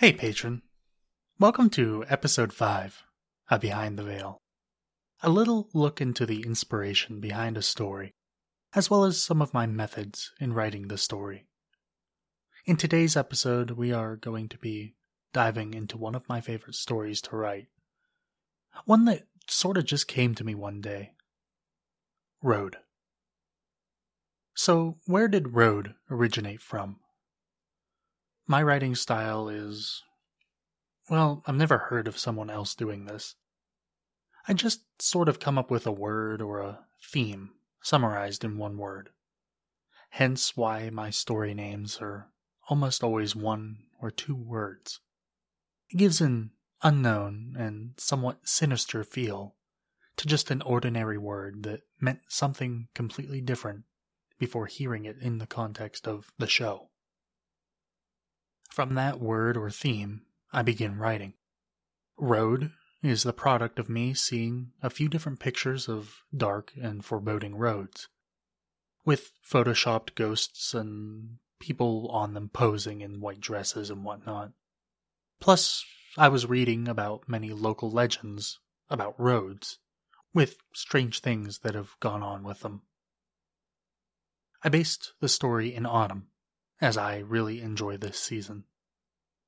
Hey, patron. Welcome to episode 5 of Behind the Veil. A little look into the inspiration behind a story, as well as some of my methods in writing the story. In today's episode, we are going to be diving into one of my favorite stories to write. One that sort of just came to me one day Road. So, where did Road originate from? My writing style is. Well, I've never heard of someone else doing this. I just sort of come up with a word or a theme summarized in one word. Hence why my story names are almost always one or two words. It gives an unknown and somewhat sinister feel to just an ordinary word that meant something completely different before hearing it in the context of the show. From that word or theme, I begin writing. Road is the product of me seeing a few different pictures of dark and foreboding roads, with photoshopped ghosts and people on them posing in white dresses and whatnot. Plus, I was reading about many local legends about roads, with strange things that have gone on with them. I based the story in autumn, as I really enjoy this season.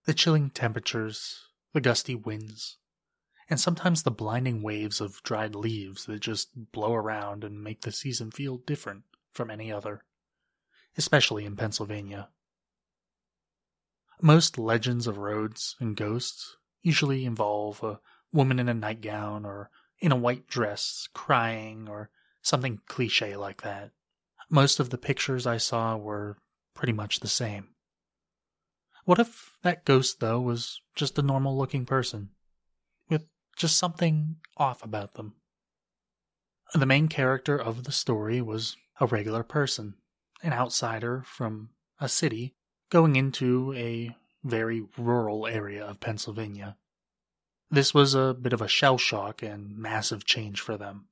The chilling temperatures, the gusty winds, and sometimes the blinding waves of dried leaves that just blow around and make the season feel different from any other, especially in Pennsylvania. Most legends of roads and ghosts usually involve a woman in a nightgown or in a white dress crying or something cliche like that. Most of the pictures I saw were pretty much the same. What if that ghost, though, was just a normal looking person? With just something off about them? The main character of the story was a regular person, an outsider from a city going into a very rural area of Pennsylvania. This was a bit of a shell shock and massive change for them.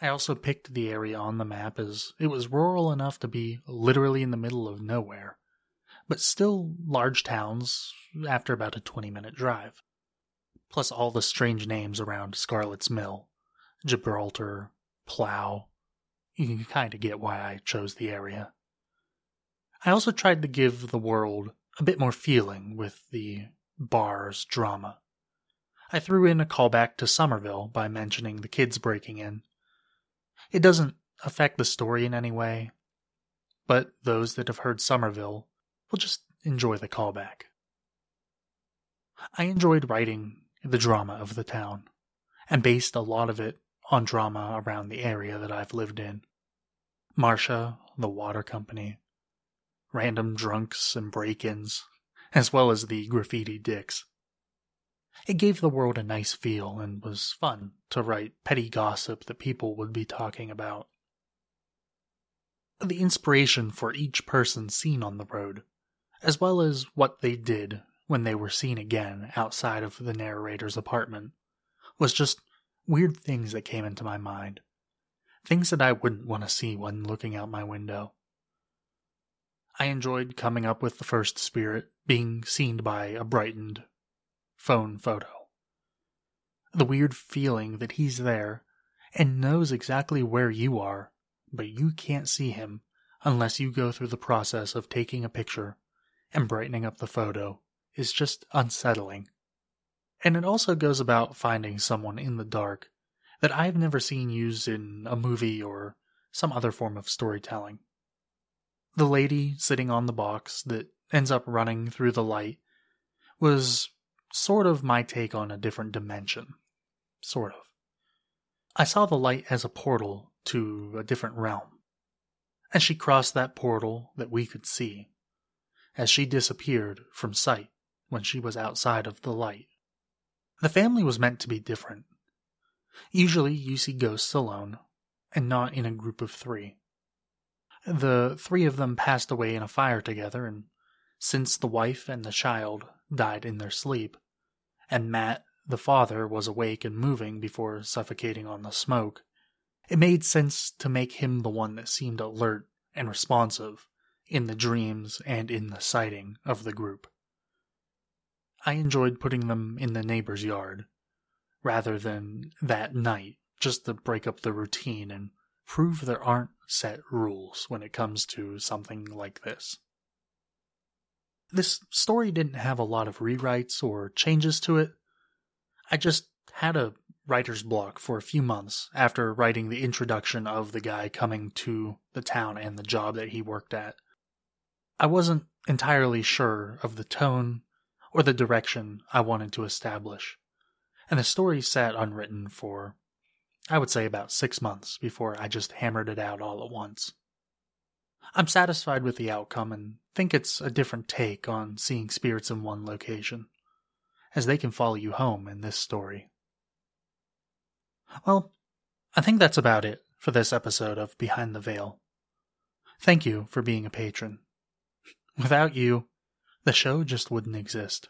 I also picked the area on the map as it was rural enough to be literally in the middle of nowhere, but still large towns after about a 20 minute drive. Plus all the strange names around Scarlett's Mill, Gibraltar, Plow. You can kind of get why I chose the area. I also tried to give the world a bit more feeling with the bar's drama. I threw in a callback to Somerville by mentioning the kids breaking in, it doesn't affect the story in any way, but those that have heard Somerville will just enjoy the callback. I enjoyed writing the drama of the town, and based a lot of it on drama around the area that I've lived in. Marcia, the water company, random drunks and break ins, as well as the graffiti dicks. It gave the world a nice feel and was fun to write petty gossip that people would be talking about. The inspiration for each person seen on the road, as well as what they did when they were seen again outside of the narrator's apartment, was just weird things that came into my mind. Things that I wouldn't want to see when looking out my window. I enjoyed coming up with the first spirit being seen by a brightened, phone photo. The weird feeling that he's there and knows exactly where you are, but you can't see him unless you go through the process of taking a picture and brightening up the photo is just unsettling. And it also goes about finding someone in the dark that I've never seen used in a movie or some other form of storytelling. The lady sitting on the box that ends up running through the light was sort of my take on a different dimension. Sort of. I saw the light as a portal to a different realm. As she crossed that portal that we could see, as she disappeared from sight when she was outside of the light. The family was meant to be different. Usually you see ghosts alone, and not in a group of three. The three of them passed away in a fire together, and since the wife and the child died in their sleep, and Matt, the father, was awake and moving before suffocating on the smoke, it made sense to make him the one that seemed alert and responsive in the dreams and in the sighting of the group. I enjoyed putting them in the neighbor's yard, rather than that night, just to break up the routine and prove there aren't set rules when it comes to something like this. This story didn't have a lot of rewrites or changes to it. I just had a writer's block for a few months after writing the introduction of the guy coming to the town and the job that he worked at. I wasn't entirely sure of the tone or the direction I wanted to establish, and the story sat unwritten for, I would say, about six months before I just hammered it out all at once. I'm satisfied with the outcome and think it's a different take on seeing spirits in one location, as they can follow you home in this story. Well, I think that's about it for this episode of Behind the Veil. Thank you for being a patron. Without you, the show just wouldn't exist.